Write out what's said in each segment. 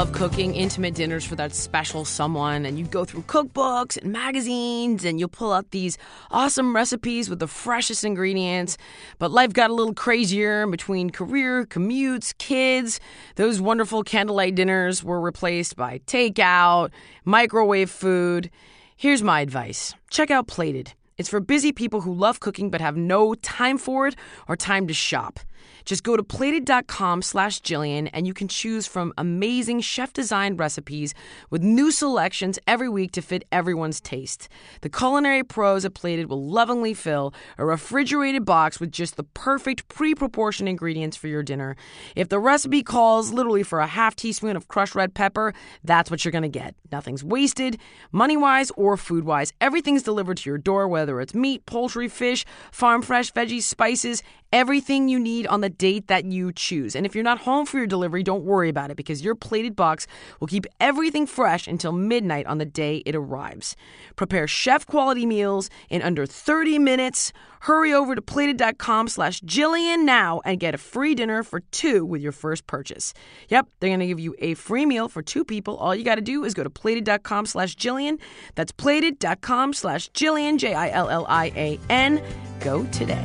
Love cooking intimate dinners for that special someone and you'd go through cookbooks and magazines and you'll pull out these awesome recipes with the freshest ingredients, but life got a little crazier between career, commutes, kids. Those wonderful candlelight dinners were replaced by takeout, microwave food. Here's my advice. Check out Plated. It's for busy people who love cooking but have no time for it or time to shop. Just go to plated.com slash Jillian and you can choose from amazing chef designed recipes with new selections every week to fit everyone's taste. The culinary pros at Plated will lovingly fill a refrigerated box with just the perfect pre proportioned ingredients for your dinner. If the recipe calls literally for a half teaspoon of crushed red pepper, that's what you're going to get. Nothing's wasted, money wise or food wise. Everything's delivered to your door, whether it's meat, poultry, fish, farm fresh, veggies, spices, everything you need on the date that you choose. And if you're not home for your delivery, don't worry about it because your plated box will keep everything fresh until midnight on the day it arrives. Prepare chef quality meals in under 30 minutes. Hurry over to plated.com slash Jillian now and get a free dinner for two with your first purchase. Yep, they're going to give you a free meal for two people. All you got to do is go to plated.com slash Jillian. That's plated.com slash Jillian, J I L L I A N. Go today.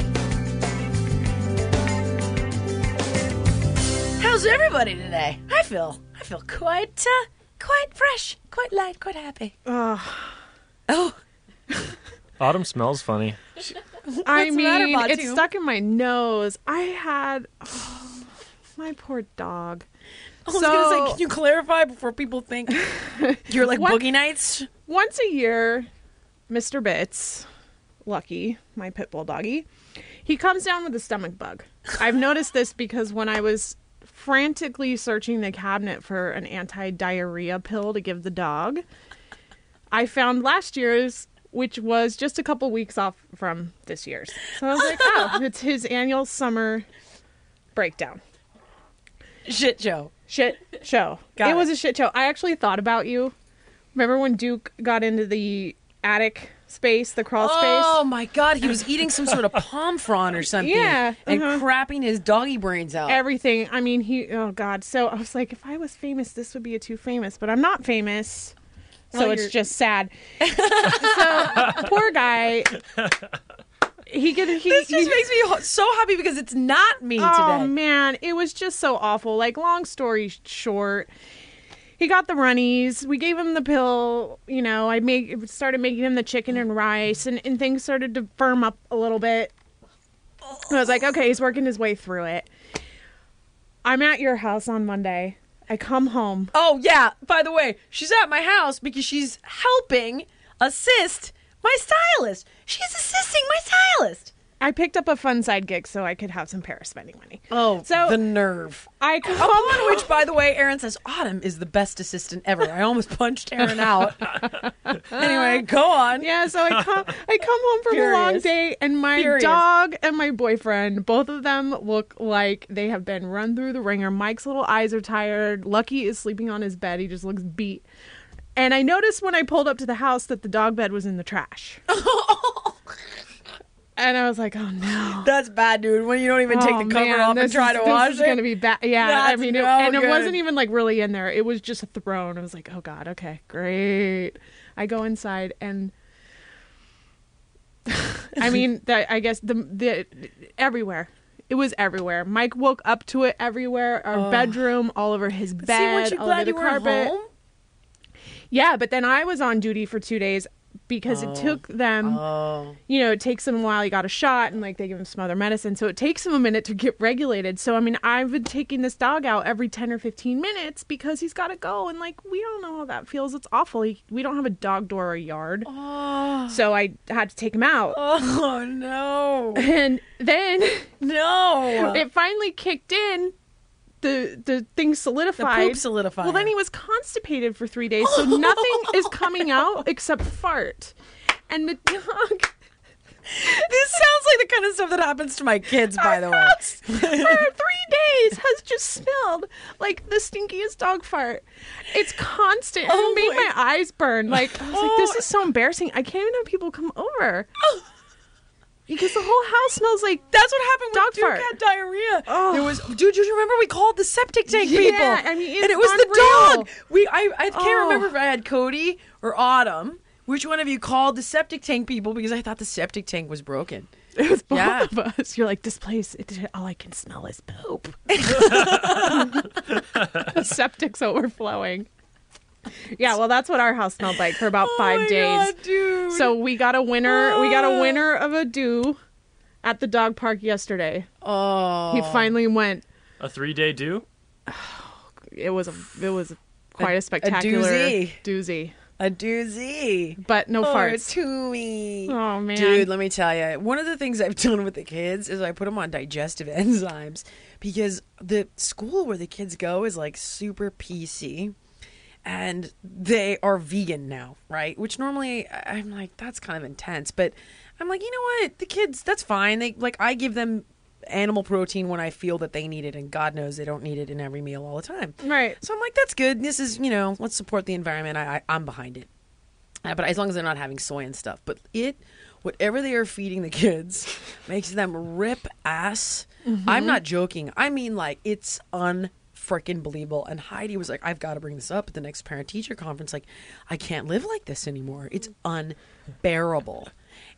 How's everybody today? I feel I feel quite uh, quite fresh, quite light, quite happy. Oh, Autumn smells funny. I What's the matter, mean, it's stuck in my nose. I had oh, my poor dog. I was So- gonna say, can you clarify before people think you're like What? boogie nights? Once a year, Mr. Bits, Lucky, my pit bull doggy, he comes down with a stomach bug. I've noticed this because when I was frantically searching the cabinet for an anti-diarrhea pill to give the dog, I found last year's which was just a couple weeks off from this year's. So I was like, "Oh, it's his annual summer breakdown." Shit show. shit show. Got it, it. was a shit show. I actually thought about you. Remember when Duke got into the attic space, the crawl Oh space? Oh my god, he was eating some sort of palm frond or something. Yeah, And uh-huh. crapping his doggy brains out. Everything. I mean, he. Oh God. So I was like, if I was famous, this would be a too famous. But I'm not famous, so Well, it's you're- just sad. so poor guy. He could. He, this just he- makes me so happy because it's not me today. Oh today. man, it was just so awful. Like long story short, he got the runnies. We gave him the pill. You know, I made started making him the chicken and rice, and, and things started to firm up a little bit. I was like, okay, he's working his way through it. I'm at your house on Monday. I come home. Oh yeah. By the way, she's at my house because she's helping assist my stylist. She's assisting my stylist. I picked up a fun side gig so I could have some Paris spending money. Oh, So- the nerve. I come home. which, by the way, Aaron says Autumn is the best assistant ever. I almost punched Aaron out. anyway, go on. Yeah, so I come I come home from a long day and my Furious. dog and my boyfriend, both of them look like they have been run through the ringer. Mike's little eyes are tired. Lucky is sleeping on his bed. He just looks beat. And I noticed when I pulled up to the house that the dog bed was in the trash. and I was like, "Oh no." That's bad, dude. When you don't even take Oh, the cover man, off this and try is- to this wash is gonna be bad. Yeah, I That's mean, it, no and it wasn't even like really in there. It was just a thrown. I was like, oh god, okay, great. I go inside and. I mean, that I guess the the everywhere. It was everywhere. Mike woke up to it everywhere. Our bedroom, all over his bed, See, all over the carpet. Yeah, but then I was on duty for two days because it oh. took them, oh. you know, it takes them a while. he got a shot and like they give him some other medicine. So it takes them a minute to get regulated. So, I mean, I've been taking this dog out every 10 or 15 minutes because he's got to go. And like, we don't know how that feels. It's awful. He, we don't have a dog door or yard. Oh. So I had to take him out. Oh no. And then No. it finally kicked in. The, the thing solidified. The poop solidified. Well, then he was constipated for three days, so nothing is coming out except fart. And the dog This sounds like the kind of stuff that happens to my kids, by the way. for three days has just smelled like the stinkiest dog fart. It's constant. Oh it made my- my eyes burn. Like I was like, this Oh. is so embarrassing. I can't even have people come over oh. Because the whole house smells like That's what happened Dog Duke fart. had diarrhea. Oh. There was, dude. Do you remember we called the septic tank Yeah, people? I mean, and it was unreal. the dog. We, I, I can't Oh. remember if I had Cody or Autumn. Which one of you called the septic tank people because I thought the septic tank was broken? it was both Yeah. of us. You're like this place. It, all I can smell is poop. the septic's overflowing. Yeah, well, that's what our house smelled like for about five oh my days. God, dude. So we got a winner. We got Ah. a winner of a do at the dog park yesterday. oh, He finally went. A three day due? It was a. It was quite a, spectacular doozy. doozy. a doozy. But no Oh, farts. Toomy. Oh man, Dude, let me tell you, one of the things I've done with the kids is I put them on digestive enzymes because the school where the kids go is like super PC and they are vegan now, right? Which normally I'm like, that's kind of intense, but I'm like, you know what? The kids, that's fine. They like, I give them animal protein when I feel that they need it, and God knows they don't need it in every meal all the time. right? So I'm like, that's good. This is, you know, let's support the environment. I, I I'm behind it. Uh, but as long as they're not having soy and stuff. But it, whatever they are feeding the kids, makes them rip ass. I'm not joking. I mean, like it's unfreaking believable. And Heidi was like, I've got to bring this up at the next parent teacher conference. Like, I can't live like this anymore. It's unbearable.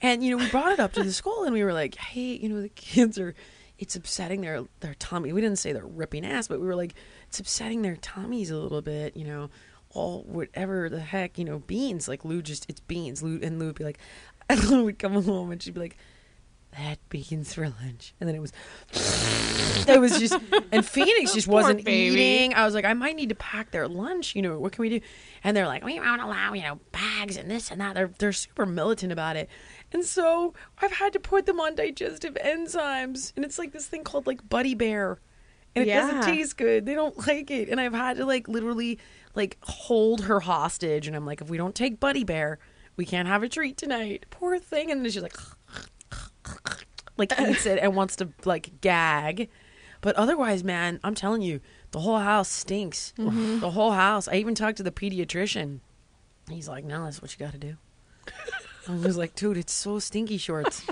And you know, we brought it up to the school, and we were like, hey, you know, the kids are. It's upsetting their their tummy. We didn't say they're ripping ass, but we were like, it's upsetting their tummies a little bit. You know, all whatever the heck, you know, beans. Like Lou just it's beans. Lou and Lou would be like, and Lou would come home and she'd be like, that for lunch, and then it was, it was just, and Phoenix just wasn't baby. eating. I was like, I might need to pack their lunch. You know, what can we do? And they're like, we won't allow you know bags and this and that. They're they're super militant about it. And so I've had to put them on digestive enzymes, and it's like this thing called like Buddy Bear, and it Yeah. doesn't taste good. They don't like it, and I've had to like literally like hold her hostage, and I'm like, if we don't take Buddy Bear, we can't have a treat tonight. Poor thing, and then she's like, like eats it and wants to like gag, but otherwise, man, I'm telling you, the whole house stinks. Mm-hmm. The whole house. I even talked to the pediatrician. He's like, no, that's what you got to do. I was like, dude, it's so stinky shorts.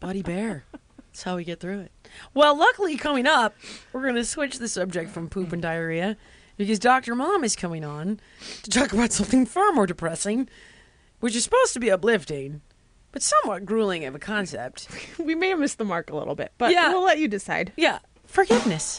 Buddy Bear. That's how we get through it. Well, luckily, coming up, we're going to switch the subject from poop and diarrhea because Dr. Mom is coming on to talk about something far more depressing, which is supposed to be uplifting, but somewhat grueling of a concept. We may have missed the mark a little bit, but Yeah. we'll let you decide. Yeah, forgiveness.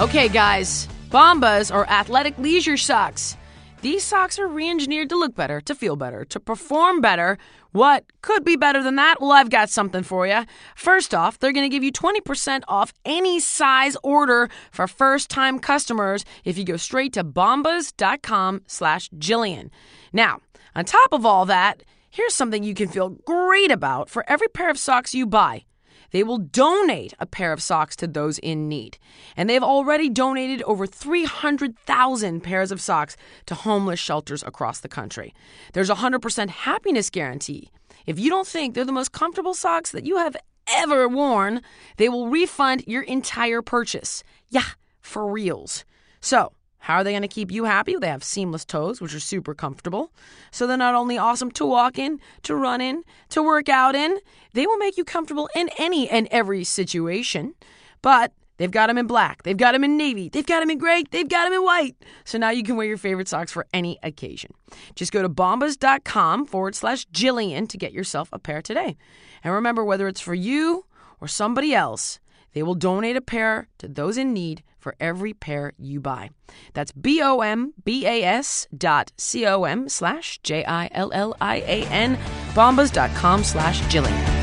Okay, guys, Bombas are athletic leisure socks. These socks are re engineered to look better, to feel better, to perform better. What could be better than that? Well, I've got something for you. First off, they're going to give you 20% off any size order for first time customers if you go straight to bombas.com slash Jillian. Now, on top of all that, here's something you can feel great about for every pair of socks you buy. They will donate a pair of socks to those in need. And they've already donated over 300,000 pairs of socks to homeless shelters across the country. There's a 100% happiness guarantee. If you don't think they're the most comfortable socks that you have ever worn, they will refund your entire purchase. Yeah, for reals. So, how are they going to keep you happy? They have seamless toes, which are super comfortable. So they're not only awesome to walk in, to run in, to work out in, they will make you comfortable in any and every situation. But they've got them in black, they've got them in navy, they've got them in gray, they've got them in white. So now you can wear your favorite socks for any occasion. Just go to bombas.com forward slash Jillian to get yourself a pair today. And remember, whether it's for you or somebody else, They will donate a pair to those in need for every pair you buy. That's B-O-M-B-A-S dot C-O-M slash J-I-L-L-I-A-N bombas dot com slash Jillian.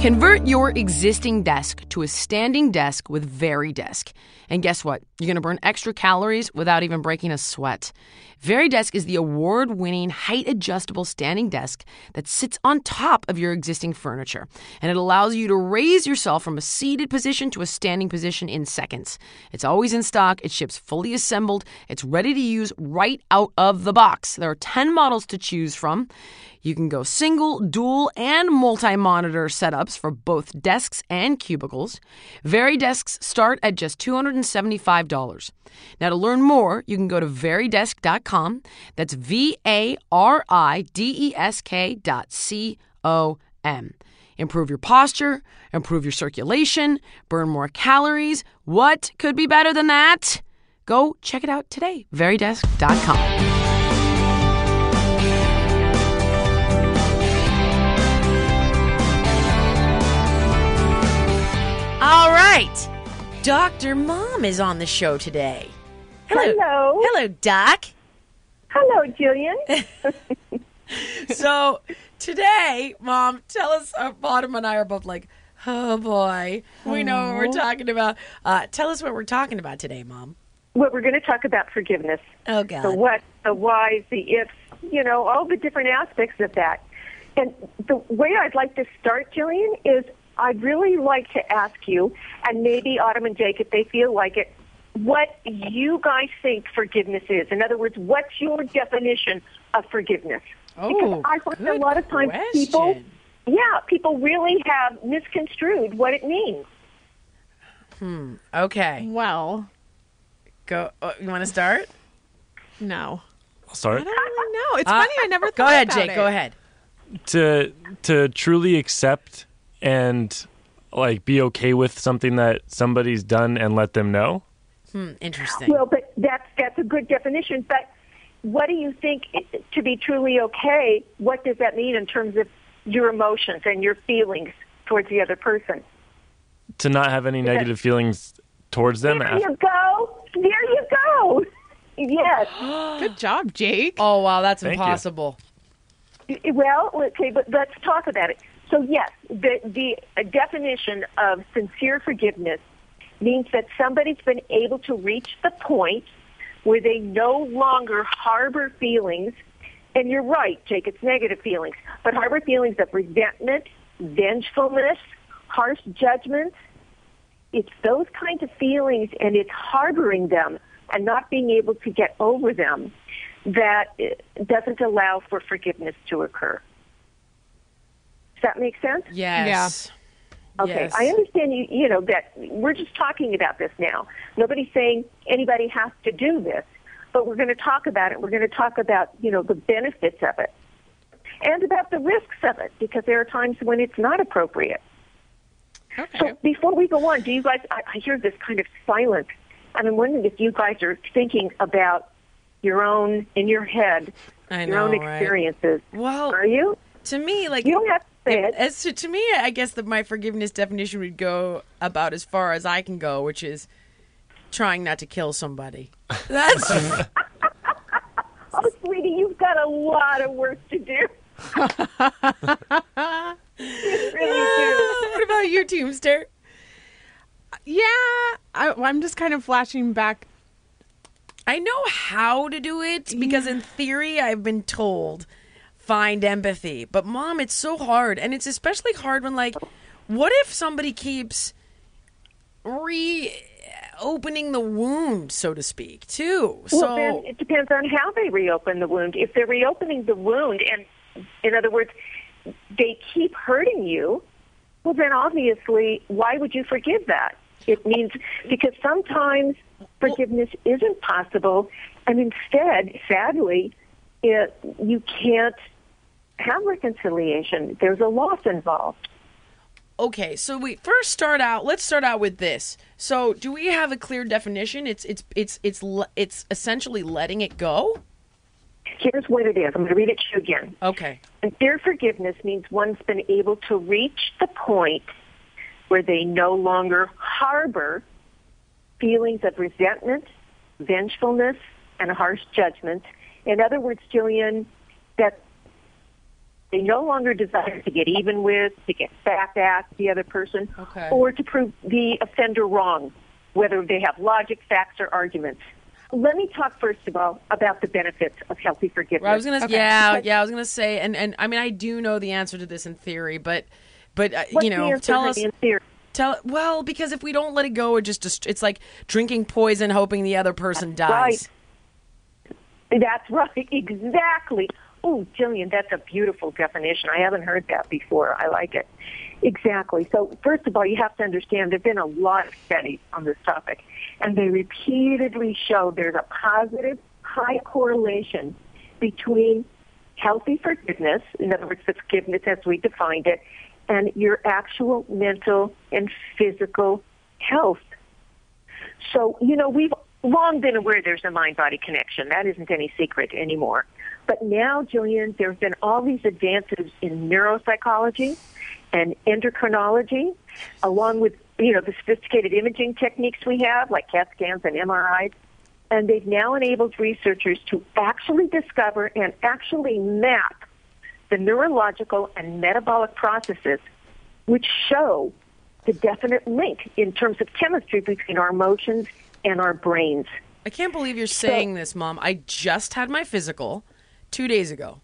Convert your existing desk to a standing desk with VariDesk. And guess what? You're going to burn extra calories without even breaking a sweat. VariDesk is the award winning height adjustable standing desk that sits on top of your existing furniture. And it allows you to raise yourself from a seated position to a standing position in seconds. It's always in stock, it ships fully assembled, it's ready to use right out of the box. There are 10 models to choose from. You can go single, dual, and multi monitor setups for both desks and cubicles. VariDesks start at just $275. Now, to learn more, you can go to varidesk.com. That's V A R I D E S K dot C O M. Improve your posture, improve your circulation, burn more calories. What could be better than that? Go check it out today. Varidesk.com. All right. Dr. Mom is on the show today. Hello. Hello, Doc. Hello, Jillian. So today, Mom, tell us, uh, Autumn and I are both like, oh boy, we know what we're talking about. Uh, tell us what we're talking about today, Mom. well, we're going to talk about forgiveness. Oh, God. The what, the whys, the ifs, you know, all the different aspects of that. And the way I'd like to start, Jillian, is I'd really like to ask you, and maybe Autumn and Jake, if they feel like it, what you guys think forgiveness is. In other words, what's your definition of forgiveness? Oh, because I find a lot of times people, yeah, people really have misconstrued what it means. Hmm. Okay. Well, Go. Uh, you want to start? no. I'll start. I don't really know. It's Uh, funny. I never thought about it. Go ahead, Jake. it. Go ahead. To to truly accept and like be okay with something that somebody's done and let them know. Hmm, interesting. Well, but that's that's a good definition. But what do you think to be truly okay? What does that mean in terms of your emotions and your feelings towards the other person? To not have any negative feelings towards them. There af- you go. There you go. Yes. Good job, Jake. oh, wow. That's Thank you. impossible. Well, okay, but let's talk about it. So yes, the the definition of sincere forgiveness means that somebody's been able to reach the point where they no longer harbor feelings. And you're right, Jake, it's negative feelings, but harbor feelings of resentment, vengefulness, harsh judgments. It's those kinds of feelings and it's harboring them and not being able to get over them that doesn't allow for forgiveness to occur. Does that make sense? Yes. Okay, Yes. I understand you. You know that we're just talking about this now. Nobody's saying anybody has to do this, but we're going to talk about it. We're going to talk about you know the benefits of it and about the risks of it because there are times when it's not appropriate. Okay. So before we go on, do you guys? I, I hear this kind of silence, and I'm wondering if you guys are thinking about your own in your head, I your know, own right? experiences. Well, Are you? to me, like You don't have it. As to, to me, I guess that my forgiveness definition would go about as far as I can go, which is trying not to kill somebody. That's Oh, sweetie, you've got a lot of work to do. really do. Ah, what about you, Teamster? yeah, I, I'm just kind of flashing back. I know how to do it because in theory I've been told find empathy. But mom, it's so hard and it's especially hard when like what if somebody keeps re opening the wound, so to speak, too. Well, So then it depends on how they reopen the wound. If they're reopening the wound, and in other words, they keep hurting you, well, then obviously, why would you forgive that? It means because sometimes forgiveness isn't possible, and instead, sadly, it, you can't have reconciliation. There's a loss involved. Okay, so we first start out. Let's start out with this. So, do we have a clear definition? It's it's it's it's it's essentially letting it go. Here's what it is. I'm going to read it to you again. Okay. Sincere forgiveness means one's been able to reach the point where they no longer harbor feelings of resentment, vengefulness, and harsh judgments. In other words, Jillian, that they no longer desire to get even with, to get back at the other person, Okay. or to prove the offender wrong, whether they have logic, facts, or arguments. Let me talk first of all about the benefits of healthy forgiveness. I was gonna, yeah, yeah. I was gonna say, and and I mean, I do know the answer to this in theory, but but uh, you know, answer, tell us. in theory? Tell well because if we don't let it go, it just just- it's like drinking poison, hoping the other person dies. Right. That's right, exactly. Oh, Jillian, that's a beautiful definition. I haven't heard that before. I like it. Exactly. So, first of all, you have to understand there have been a lot of studies on this topic, and they repeatedly show there's a positive, high correlation between healthy forgiveness, in other words, forgiveness as we defined it, and your actual mental and physical health. So, you know, we've long been aware there's a mind body connection. That isn't any secret anymore. But now, Jillian, there have been all these advances in neuropsychology and endocrinology, along with, you know, the sophisticated imaging techniques we have, like CAT scans and MRIs. And they've now enabled researchers to actually discover and actually map the neurological and metabolic processes which show the definite link in terms of chemistry between our emotions and our brains. I can't believe you're saying this, Mom. I just had my physical two days ago,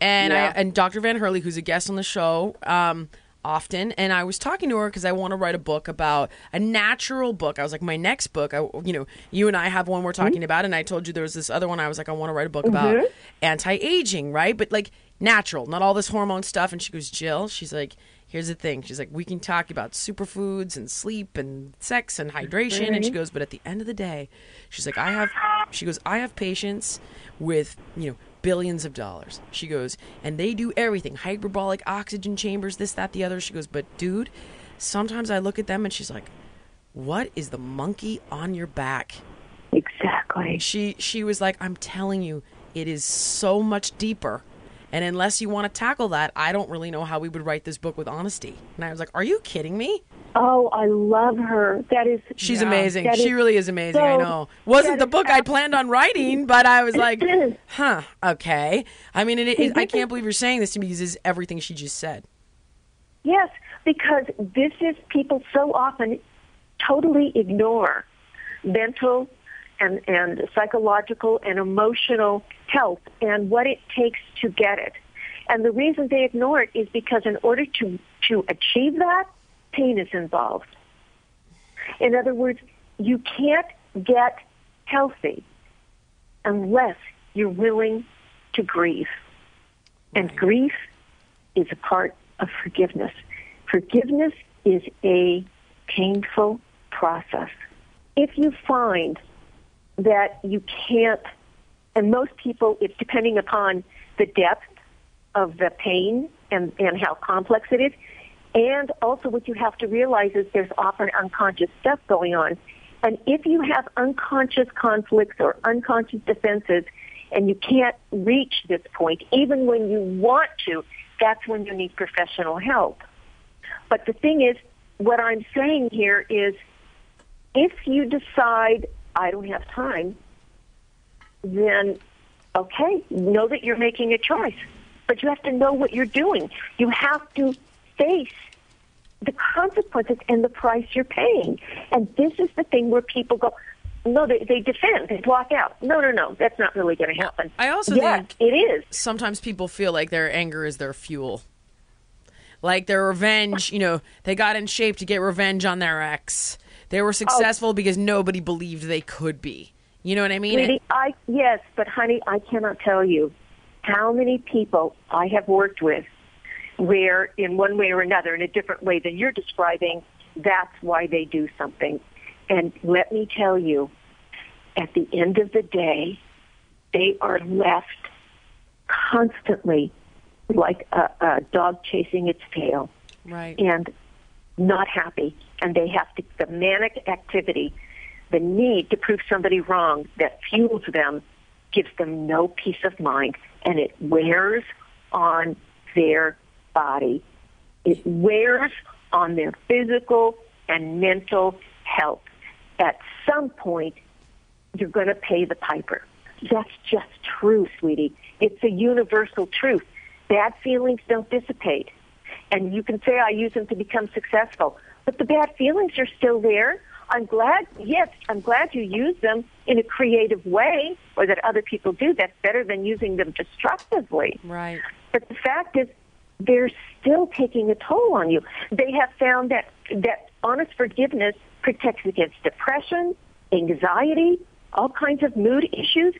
and Yeah. I and Dr. Van Hurley, who's a guest on the show, um, often, and I was talking to her because I want to write a book about a natural book. I was like, my next book, I, you know, you and I have one we're talking mm-hmm. about, and I told you there was this other one. I was like, I want to write a book about mm-hmm. anti-aging, right? But like natural, not all this hormone stuff. And she goes, Jill, she's like. Here's the thing. She's like, we can talk about superfoods and sleep and sex and hydration. And she mm-hmm. goes, but at the end of the day, she's like, I have, she goes, I have patients with, you know, billions of dollars. She goes, and they do everything hyperbaric oxygen chambers, this, that, the other. She goes, but dude, sometimes I look at them and she's like, what is the monkey on your back? Exactly. She she was like, I'm telling you, it is so much deeper. And unless you want to tackle that, I don't really know how we would write this book with honesty. And I was like, Are you kidding me? Oh, I love her. That is. She's yeah, amazing. she is really is amazing. I know. Wasn't the book I'd planned on writing, but I was like, huh, okay. I mean, it, it, I can't believe you're saying this to me because it's everything she just said. Yes, because this is people so often totally ignore mental and, and psychological and emotional health and what it takes to get it. And the reason they ignore it is because in order to, to achieve that, pain is involved. In other words, you can't get healthy unless you're willing to grieve. And grief is a part of forgiveness. Forgiveness is a painful process. If you find that you can't, and most people, it's depending upon the depth of the pain and, and how complex it is, and also what you have to realize is there's often unconscious stuff going on. And if you have unconscious conflicts or unconscious defenses, and you can't reach this point, even when you want to, that's when you need professional help. But the thing is, what I'm saying here is if you decide, I don't have time, then okay, know that you're making a choice. But you have to know what you're doing. You have to face the consequences and the price you're paying. And this is the thing where people go, no, they, they defend, they block out. No, no, no, that's not really going to happen. I also yes, think it is. sometimes people feel like their anger is their fuel. Like their revenge, you know, they got in shape to get revenge on their ex. They were successful because nobody believed they could be. You know what I mean? Sweetie, I yes, but honey, I cannot tell you how many people I have worked with where in one way or another, in a different way than you're describing, that's why they do something. And let me tell you, at the end of the day, they are left constantly like a, a dog chasing its tail right. and not happy. And they have to, the manic activity, the need to prove somebody wrong that fuels them gives them no peace of mind, and it wears on their body. It wears on their physical and mental health. At some point, you're going to pay the piper. That's just true, sweetie. It's a universal truth. Bad feelings don't dissipate. And you can say, I use them to become successful. But the bad feelings are still there. I'm glad, yes, I'm glad you use them in a creative way or that other people do. That's better than using them destructively. Right. But the fact is, they're still taking a toll on you. They have found that, that honest forgiveness protects against depression, anxiety, all kinds of mood issues.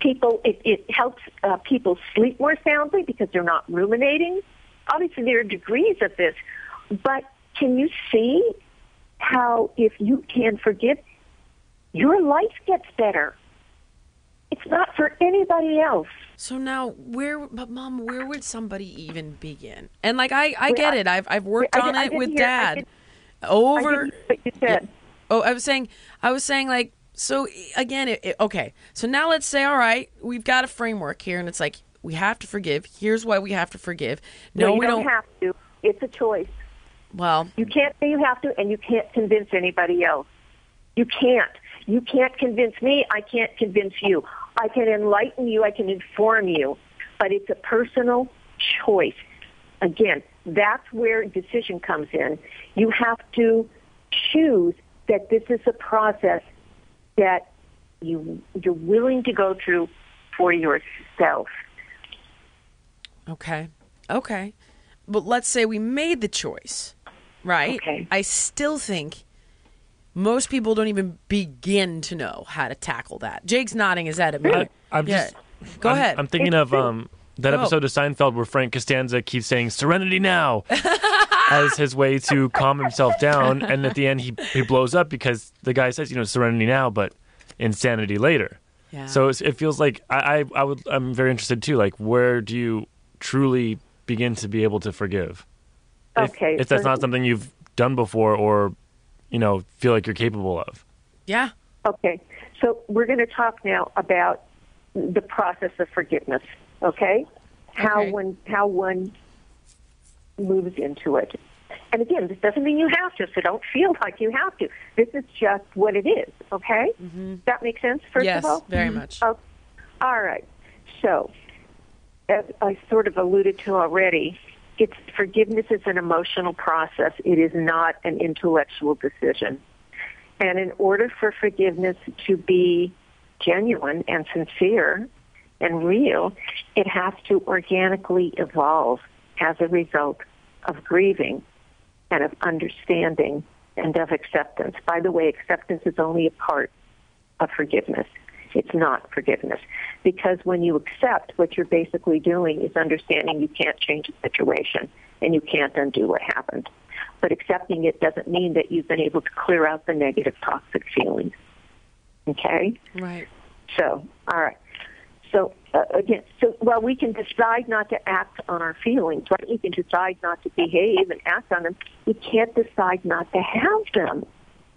People, it, it helps uh, people sleep more soundly because they're not ruminating. Obviously, there are degrees of this, but can you see how if you can forgive, your life gets better? It's not for anybody else. So now, where, but mom, where would somebody even begin? And like, I, I get it. I've, I've worked on it with dad. Over. I didn't, what you said. Oh, I was saying, I was saying, like, so again, it, it- okay. So now let's say, all right, we've got a framework here, and it's like we have to forgive. Here's why we have to forgive. No, No, you we don't, don't. have to. It's a choice. well, You can't say you have to, and you can't convince anybody else. You can't. You can't convince me. I can't convince you. I can enlighten you. I can inform you. But it's a personal choice. Again, that's where decision comes in. You have to choose that this is a process that you, you're willing to go through for yourself. okay, okay. But let's say we made the choice, right? Okay. I still think most people don't even begin to know how to tackle that. Jake's nodding his head at me. I, I'm yeah. just. Go I'm, ahead. I'm thinking of um that Go. episode of Seinfeld where Frank Costanza keeps saying "Serenity now" as his way to calm himself down, and at the end he he blows up because the guy says, you know, "Serenity now," but insanity later. yeah. So it's, it feels like I, I I would I'm very interested too. Like, where do you truly begin to be able to forgive? If, Okay, if that's so- not something you've done before, or you know, feel like you're capable of. yeah. Okay, so we're going to talk now about the process of forgiveness. Okay, how Okay. one how one moves into it. And again, this doesn't mean you have to, so don't feel like you have to. This is just what it is. Okay, Does that makes sense. First yes, of all, very mm-hmm. much. Oh, all right. So, as I sort of alluded to already, it's forgiveness is an emotional process. It is not an intellectual decision. And in order for forgiveness to be genuine and sincere and real, it has to organically evolve as a result of grieving and of understanding and of acceptance. By the way, acceptance is only a part of forgiveness. It's not forgiveness. Because when you accept, what you're basically doing is understanding you can't change the situation and you can't undo what happened. But accepting it doesn't mean that you've been able to clear out the negative toxic feelings. Okay? right. So, all right. So uh, again, so well, we can decide not to act on our feelings, right? We can decide not to behave and act on them. We can't decide not to have them,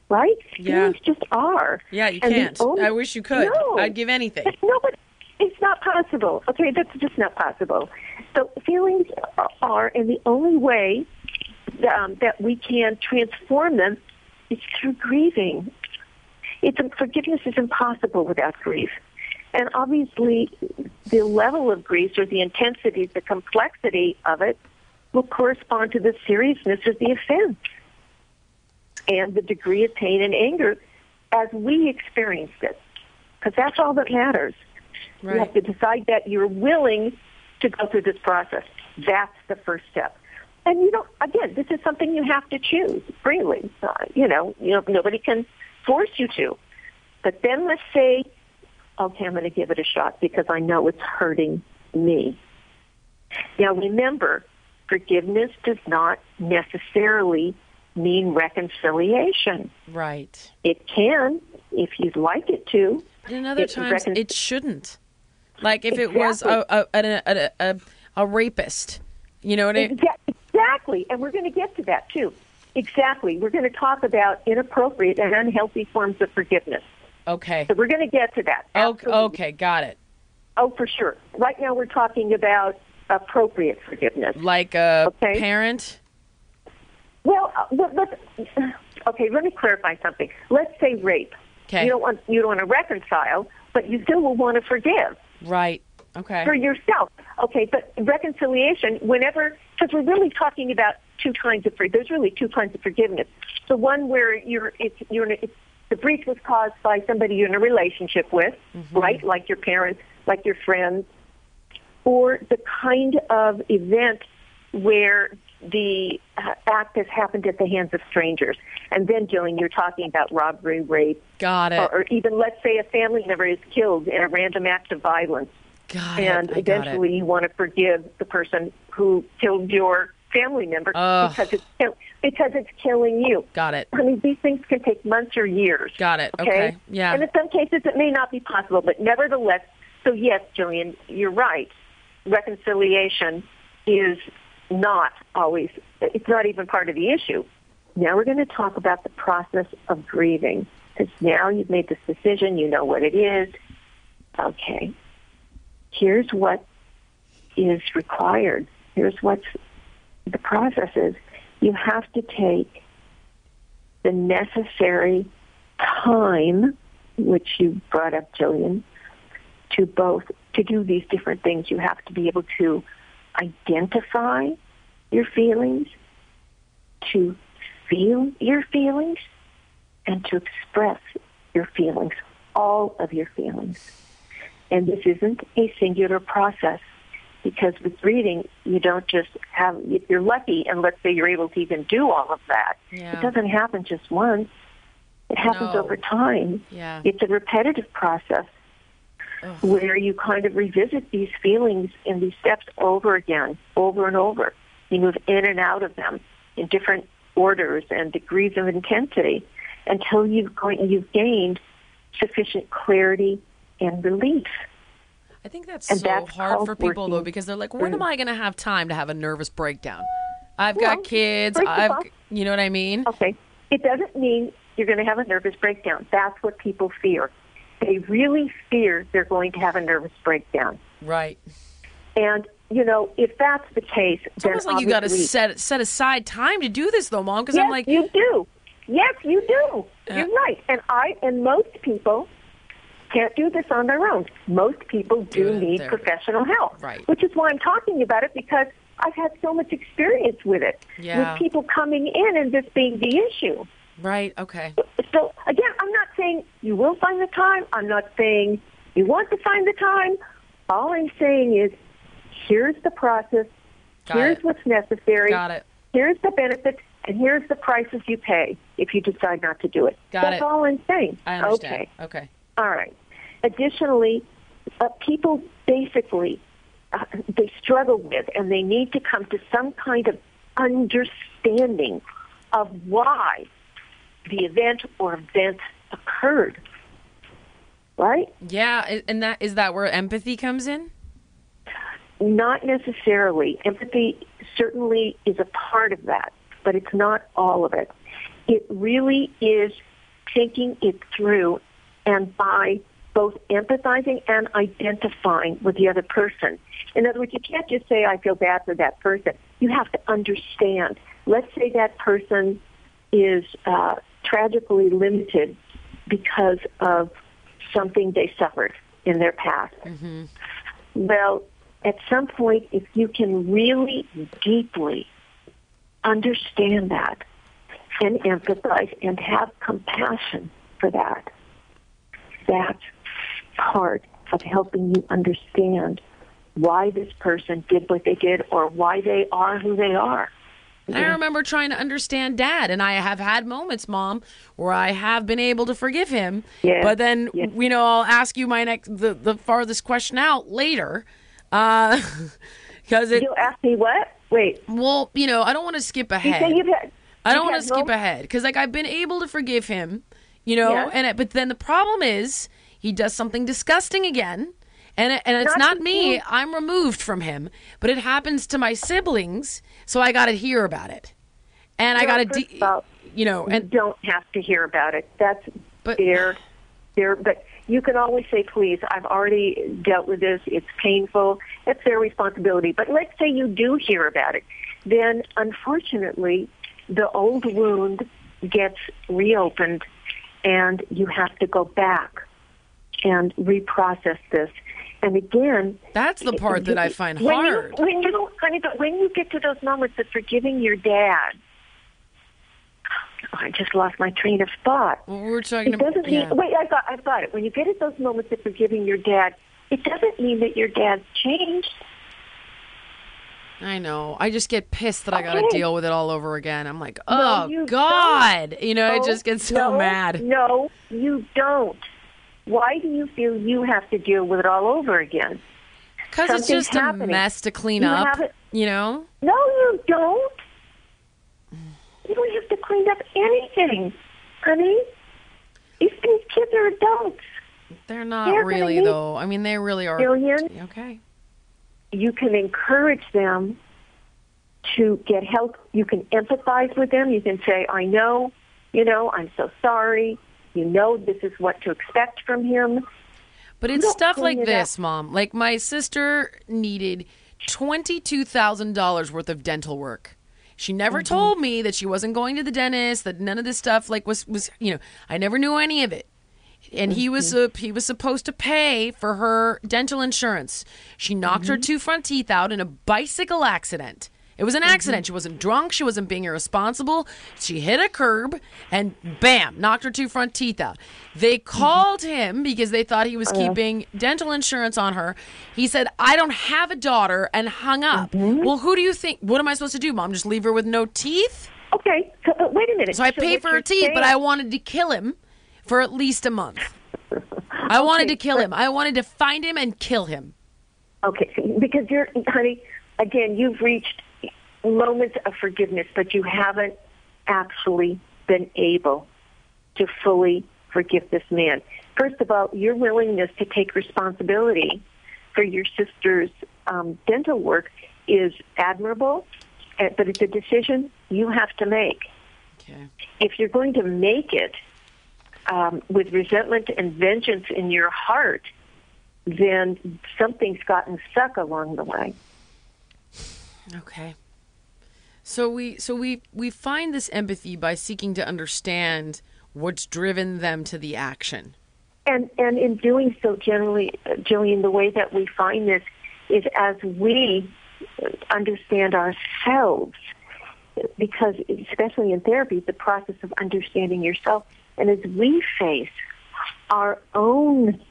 right? Yeah. Feelings just are. Yeah, you And can't. only- I wish you could. No. I'd give anything. No, but it's not possible. Okay, that's just not possible. So feelings are, and the only way um, that we can transform them is through grieving. It's forgiveness is impossible without grief, and obviously, the level of grief or the intensity, the complexity of it, will correspond to the seriousness of the offense and the degree of pain and anger as we experienced it, because that's all that matters. You have to decide that you're willing to go through this process. That's the first step. And you don't. Again, this is something you have to choose freely. Uh, you know, you know, nobody can force you to. But then let's say, okay, I'm going to give it a shot because I know it's hurting me. Now remember, forgiveness does not necessarily mean reconciliation. Right. It can, if you'd like it to. And other It- times recon- it shouldn't. Like if it was a a, a, a, a, rapist, you know what I mean? Exactly, and we're going to get to that too. Exactly, we're going to talk about inappropriate and unhealthy forms of forgiveness. Okay. So we're going to get to that. Okay, okay, got it. Oh, for sure. Right now we're talking about appropriate forgiveness. Like a Okay. parent? Well, uh, let, let, okay, let me clarify something. Let's say rape. 'Kay. You don't want you don't want to reconcile, but you still will want to forgive Right. Okay. for yourself. Okay, but reconciliation, whenever, because we're really talking about two kinds of, there's really two kinds of forgiveness. The one where you're, it's, you're, it's, the breach was caused by somebody you're in a relationship with, right? Like your parents, like your friends, or the kind of event where the uh, act has happened at the hands of strangers. And then, Jillian, you're talking about robbery, rape, Got it. or, or even, let's say, a family member is killed in a random act of violence Got and it. Got eventually it. you want to forgive the person who killed your family member Ugh. because it's kill- because it's killing you. Got it. I mean, these things can take months or years. Got it. Okay. Okay. Yeah. And in some cases, it may not be possible, but nevertheless, so yes, Jillian, you're right. Reconciliation is not always. It's not even part of the issue. Now we're going to talk about the process of grieving. Because now you've made this decision, you know what it is. Okay. Here's what is required. Here's what the process is. You have to take the necessary time, which you brought up, Jillian, to both to do these different things. You have to be able to identify your feelings, to feel your feelings, and to express your feelings, all of your feelings. And this isn't a singular process because with reading, you don't just have, if you're lucky, and let's say you're able to even do all of that, Yeah. it doesn't happen just once. It happens No. over time. Yeah. It's a repetitive process where you kind of revisit these feelings and these steps over again, over and over. You move in and out of them in different orders and degrees of intensity until you've, going, you've gained sufficient clarity and relief. I think that's And so that's hard for people though because they're like, when mm. am I going to have time to have a nervous breakdown? I've Well, got kids. I've, all- you know what I mean? Okay. It doesn't mean you're going to have a nervous breakdown. That's what people fear. They really fear they're going to have a nervous breakdown. Right. And, you know, if that's the case, It's almost like you got to set set aside time to do this though, mom. Because yes, I'm like, you do. Yes, you do. Yeah. You're right. And I and most people can't do this on their own. Most people do need professional help. Right. Which is why I'm talking about it because I've had so much experience with it. Yeah. With people coming in and this being the issue. right, okay, So again, I'm not saying you will find the time. I'm not saying you want to find the time. All I'm saying is here's the process. Got here's it. what's necessary. got it. Here's the benefits, and here's the prices you pay if you decide not to do it. Got That's it. all I'm saying. I understand. Okay. Okay. All right. Additionally, uh, people basically uh, they struggle with, and they need to come to some kind of understanding of why the event or events occurred. Right? Yeah, and that is that where empathy comes in? Not necessarily. Empathy certainly is a part of that, but it's not all of it. It really is thinking it through and by both empathizing and identifying with the other person. In other words, you can't just say, I feel bad for that person. You have to understand. Let's say that person is uh, tragically limited because of something they suffered in their past. Mm-hmm. Well, at some point, if you can really deeply understand that and empathize and have compassion for that, that's part of helping you understand why this person did what they did or why they are who they are. And I remember trying to understand dad, and I have had moments, mom, where I have been able to forgive him. Yeah, But then, yeah. you know, I'll ask you my next, the, the farthest question out later. Uh, because it, You'll ask me what? Wait, well, you know, I don't want to skip ahead. you've had. I don't want to skip ahead because like I've been able to forgive him, you know, Yeah. and it, but then the problem is he does something disgusting again. And, and it's Not not me. you. I'm removed from him, but it happens to my siblings, so I got to hear about it, and I got to, all, you know, you and don't have to hear about it. That's But- their, their. But you can always say, please, I've already dealt with this. It's painful. It's their responsibility. But let's say you do hear about it. Then, unfortunately, the old wound gets reopened and you have to go back and reprocess this. And again, that's the part that I find when hard. You, when you, honey, but when you get to those moments of forgiving your dad, oh, I just lost my train of thought. Well, we're talking it doesn't about. Yeah. Mean, wait, I got, I got it. When you get at those moments of forgiving your dad, it doesn't mean that your dad's changed. I know. I just get pissed that I got to deal with it all over again. I'm like, oh you God, you know, I No, just get so no, mad. No, you don't. Why do you feel you have to deal with it all over again? Because it's just a mess to clean You up. You know. No, you don't. You don't have to clean up anything, honey. These, these kids are adults. They're not They're really though. I mean, they really are. Okay. you can encourage them to get help. You can empathize with them. You can say, I know, you know, I'm so sorry. You know, this is what to expect from him. But it's stuff like it up. this, Mom. Like my sister needed twenty-two thousand dollars worth of dental work. She never Mm-hmm. told me that she wasn't going to the dentist. That none of this stuff like was was you know I never knew any of it. And he was Mm-hmm. uh, he was supposed to pay for her dental insurance. She knocked her Mm-hmm. two front teeth out in a bicycle accident. It was an Mm-hmm. accident. She wasn't drunk. She wasn't being irresponsible. She hit a curb and bam, knocked her two front teeth out. They Mm-hmm. called him because they thought he was Uh-huh. keeping dental insurance on her. He said, I don't have a daughter and hung up. Mm-hmm. Well, who do you think? What am I supposed to do, Mom? Just leave her with no teeth? Okay, so, but wait a minute. So I paid what for her teeth, but I wanted to kill him for at least a month. I wanted to kill him. I wanted to find him and kill him. Okay, because you're, honey, again, you've reached moments of forgiveness, but you haven't actually been able to fully forgive this man. First of all, your willingness to take responsibility for your sister's um, dental work is admirable, eh, but it's a decision you have to make. Okay. If you're going to make it um, with resentment and vengeance in your heart, then something's gotten stuck along the way. Okay. So we so we we find this empathy by seeking to understand what's driven them to the action. And and in doing so, generally, Jillian, the way that we find this is as we understand ourselves, because especially in therapy, the process of understanding yourself, and as we face our own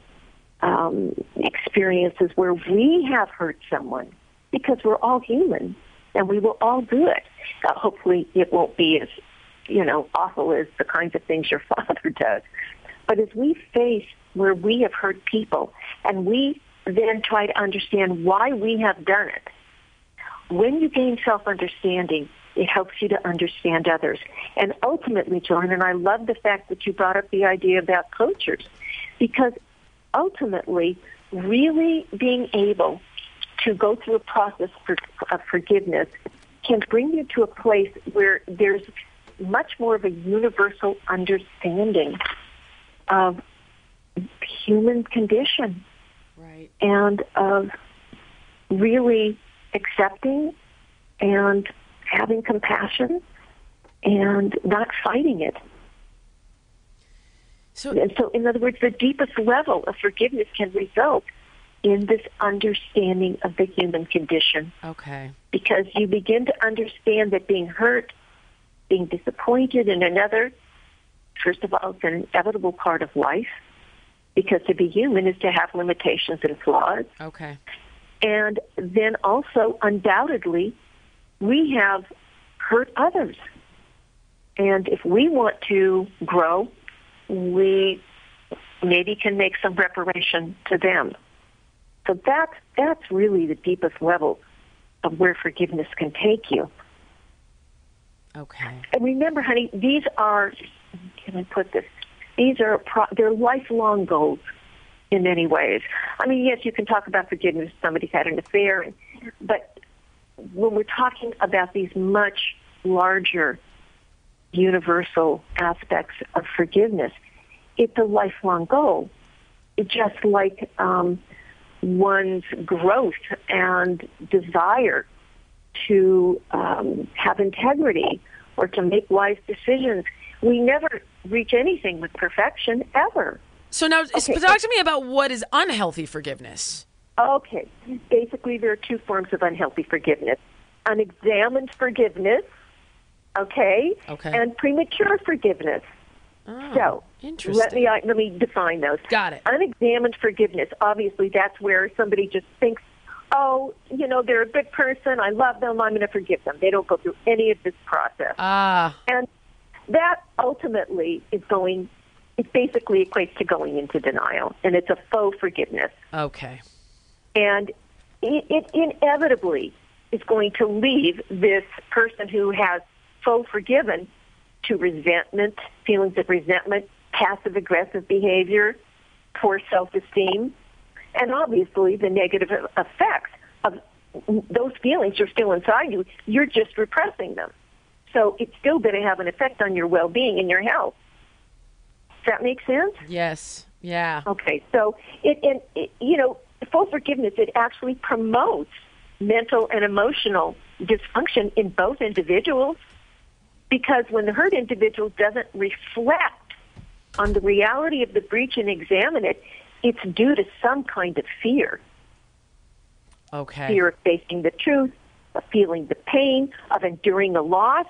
um, experiences where we have hurt someone, because we're all human and we will all do it. Uh, hopefully, it won't be as you know awful as the kinds of things your father does. But as we face where we have hurt people and we then try to understand why we have done it, when you gain self-understanding, it helps you to understand others. And ultimately, John, and I love the fact that you brought up the idea about coaches, because ultimately, really being able to go through a process for, of forgiveness can bring you to a place where there's much more of a universal understanding of human condition Right. and of really accepting and having compassion and not fighting it. So And so, in other words, the deepest level of forgiveness can result in this understanding of the human condition okay. because you begin to understand that being hurt, being disappointed in another, first of all, it's an inevitable part of life because to be human is to have limitations and flaws. Okay. And then also, undoubtedly, we have hurt others. And if we want to grow, we maybe can make some reparation to them. So that's, that's really the deepest level of where forgiveness can take you. Okay. And remember, honey, these are, can I put this? These are, pro- they're lifelong goals in many ways. I mean, yes, you can talk about forgiveness if somebody's had an affair, but when we're talking about these much larger universal aspects of forgiveness, it's a lifelong goal. It's just like um, one's growth and desire to um, have integrity or to make wise decisions. We never reach anything with perfection ever. So now, Okay. talk to me about what is unhealthy forgiveness. Okay. Basically, there are two forms of unhealthy forgiveness unexamined forgiveness, okay, Okay. and premature forgiveness. so, interesting. let me, uh, let me define those. Got it. Unexamined forgiveness, obviously, that's where somebody just thinks, oh, you know, they're a good person, I love them, I'm going to forgive them. They don't go through any of this process. Ah, And that ultimately is going, it basically equates to going into denial, and it's a faux forgiveness. okay. And it, it inevitably is going to leave this person who has faux forgiven to resentment, feelings of resentment, passive aggressive behavior, poor self esteem, and obviously the negative effects of those feelings are still inside you. You're just repressing them. So it's still going to have an effect on your well being and your health. Does that make sense? Yes. Yeah. Okay, so it, and it, you know, full forgiveness it actually promotes mental and emotional dysfunction in both individuals because when the hurt individual doesn't reflect on the reality of the breach and examine it, it's due to some kind of fear. Okay. Fear of facing the truth, of feeling the pain, of enduring a loss.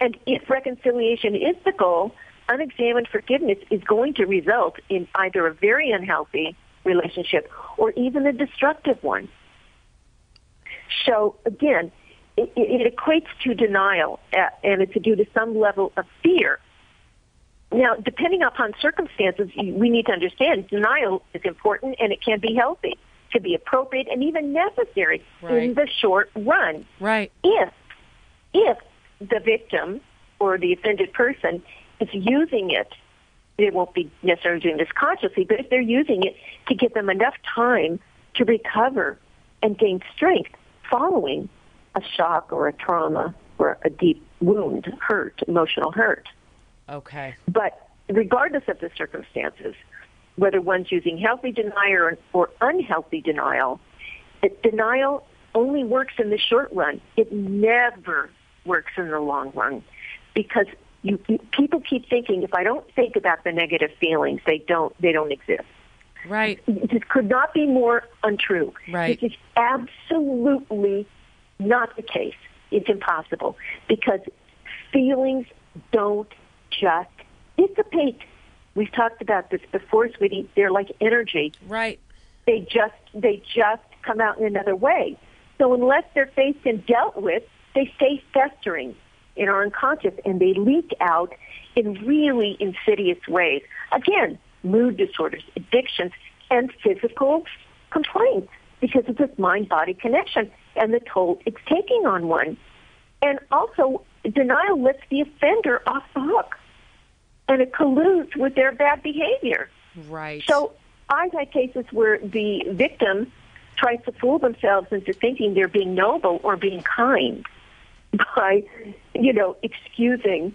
And if reconciliation is the goal, unexamined forgiveness is going to result in either a very unhealthy relationship or even a destructive one. So again, it, it equates to denial, uh, and it's due to some level of fear. Now, depending upon circumstances, we need to understand denial is important and it can be healthy, can be appropriate, and even necessary in the short run Right. if if the victim or the offended person is using it, they won't be necessarily doing this consciously, but if they're using it to give them enough time to recover and gain strength following a shock or a trauma or a deep wound, hurt, emotional hurt. Okay. But regardless of the circumstances, whether one's using healthy denial or, unhealthy denial, denial only works in the short run. It never works in the long run because you, you, people keep thinking if I don't think about the negative feelings, they don't they don't exist. Right. This could not be more untrue. Right. This is absolutely not the case. It's impossible because feelings don't just dissipate. We've talked about this before, sweetie. They're like energy. Right. They just they just come out in another way. So unless they're faced and dealt with, they stay festering in our unconscious and they leak out in really insidious ways. Again, mood disorders, addictions, and physical complaints because of this mind-body connection and the toll it's taking on one. And also, denial lets the offender off the hook and it colludes with their bad behavior. Right. So I've had cases where the victim tries to fool themselves into thinking they're being noble or being kind by, you know, excusing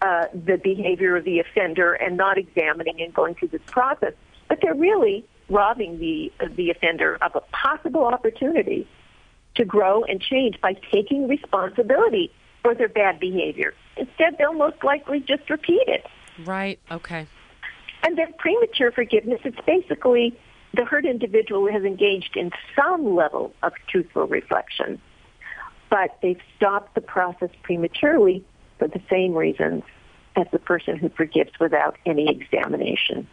uh, the behavior of the offender and not examining and going through this process. But they're really robbing the the offender of a possible opportunity to grow and change by taking responsibility for their bad behavior. Instead, they'll most likely just repeat it. Right. Okay. And then premature forgiveness, it's basically the hurt individual has engaged in some level of truthful reflection, but they've stopped the process prematurely for the same reasons as the person who forgives without any examination.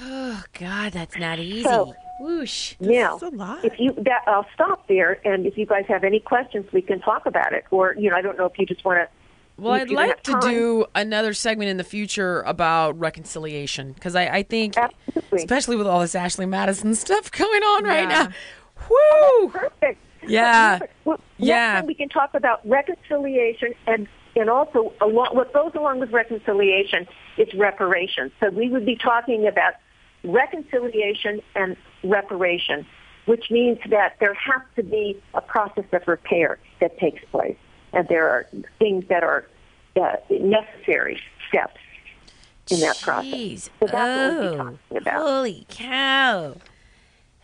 Oh God, that's not easy. So- Whoosh. now, a lot. if you that I'll stop there, and if you guys have any questions, we can talk about it. Or you know, I don't know if you just want to. Well, I'd like to do another segment in the future about reconciliation because I, I think, Absolutely. especially with all this Ashley Madison stuff going on right Yeah. now, whoo! Oh, perfect. Yeah. Oh, well, Yeah. We can talk about reconciliation and and also along, what goes along with reconciliation is reparations. So we would be talking about reconciliation and reparation, which means that there has to be a process of repair that takes place, and there are things that are uh, necessary steps in that process. Jeez. So that's what we'll be oh, talking about. holy cow.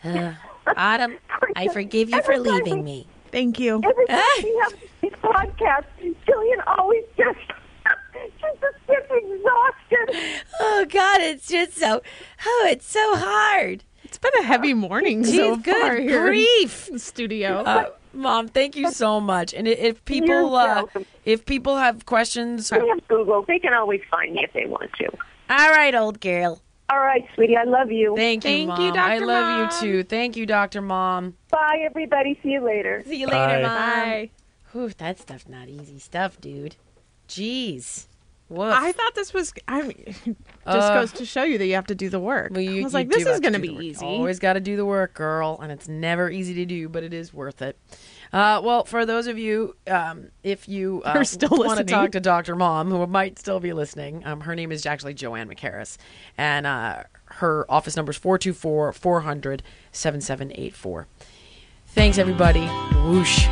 Uh, Autumn, I forgive you for leaving me. Thank you. Every time we have these podcasts, Jillian always just she's just gets exhausted. Oh God, it's just so. Oh, it's so hard. It's been a heavy morning so Jeez, good far here grief. in the studio. Uh, Mom, thank you so much. And if people uh, if people have questions, They have Google. They can always find me if they want to. All right, old girl. All right, sweetie. I love you. thank you, Thank Mom. you, I love Mom. you too. Thank you, Doctor Mom. Bye, everybody. See you later. See you Bye. later, Mom. Bye. Whew, that stuff's not easy stuff, dude. Jeez. Woof. I thought this was. I mean, just Uh, goes to show you that you have to do the work. Well, you, I was like, this is going to be easy. Always got to do the work, girl, and it's never easy to do, but it is worth it. Uh, well, for those of you, um, if you uh, Are still want to talk to Dr. Mom, who might still be listening, um, her name is actually Joanne McCarris, and uh, her office number is 424 400 7784. Thanks, everybody. Whoosh.